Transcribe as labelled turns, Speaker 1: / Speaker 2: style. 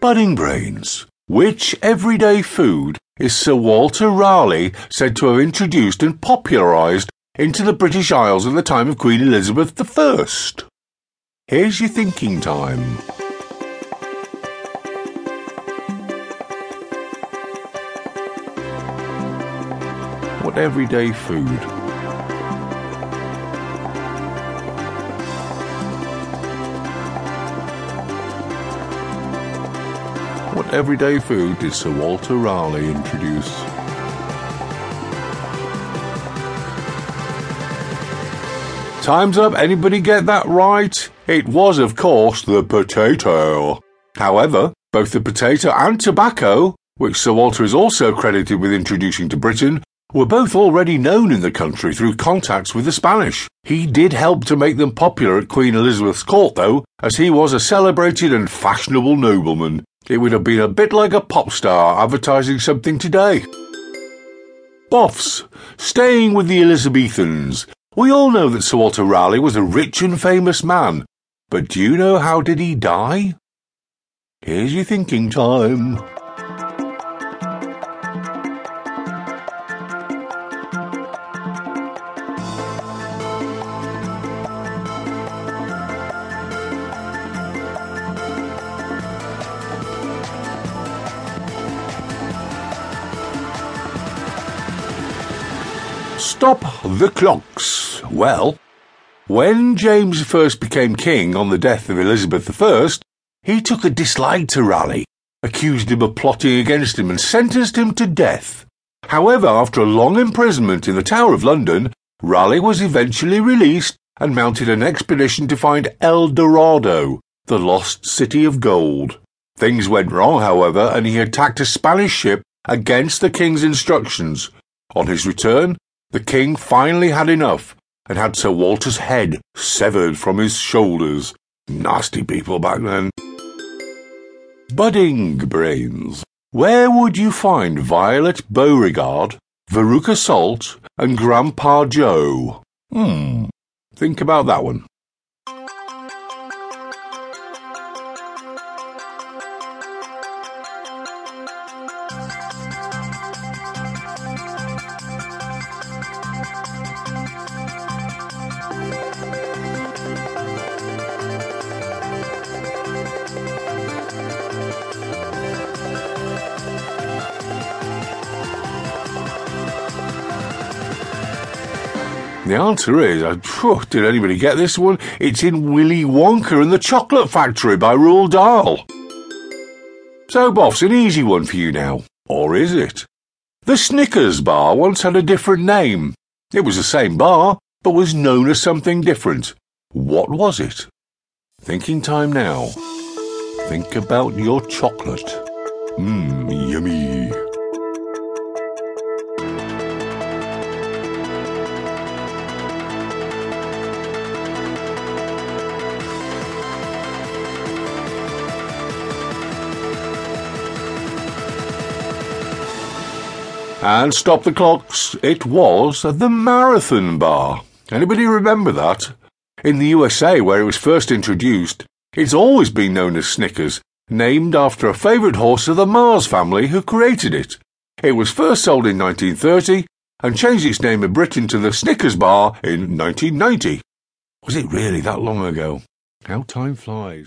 Speaker 1: Budding Brains. Which everyday food is Sir Walter Raleigh said to have introduced and popularised into the British Isles at the time of Queen Elizabeth I? Here's your thinking time. What everyday food? What everyday food did Sir Walter Raleigh introduce? Time's up. Anybody get that right? It was, of course, the potato. However, both the potato and tobacco, which Sir Walter is also credited with introducing to Britain, were both already known in the country through contacts with the Spanish. He did help to make them popular at Queen Elizabeth's court, though, as he was a celebrated and fashionable nobleman. It would have been a bit like a pop star advertising something today. Boffs, staying with the Elizabethans, we all know that Sir Walter Raleigh was a rich and famous man, but do you know how did he die? Here's your thinking time. Stop the clocks. Well, when James first became king on the death of Elizabeth I, he took a dislike to Raleigh, accused him of plotting against him, and sentenced him to death. However, after a long imprisonment in the Tower of London, Raleigh was eventually released and mounted an expedition to find El Dorado, the lost city of gold. Things went wrong, however, and he attacked a Spanish ship against the king's instructions. On his return, the king finally had enough and had Sir Walter's head severed from his shoulders. Nasty people back then. Budding brains. Where would you find Violet Beauregarde, Veruca Salt, and Grandpa Joe? Hmm. Think about that one. The answer is, uh, did anybody get this one? It's in Willy Wonka and the Chocolate Factory by Roald Dahl. So, Boffs, an easy one for you now. Or is it? The Snickers bar once had a different name. It was the same bar, but was known as something different. What was it? Thinking time now. Think about your chocolate. Mmm, yummy. And stop the clocks. It was the Marathon Bar. Anybody remember that? In the USA, where it was first introduced, it's always been known as Snickers, named after a favourite horse of the Mars family who created it. It was first sold in 1930 and changed its name in Britain to the Snickers Bar in 1990. Was it really that long ago? How time flies.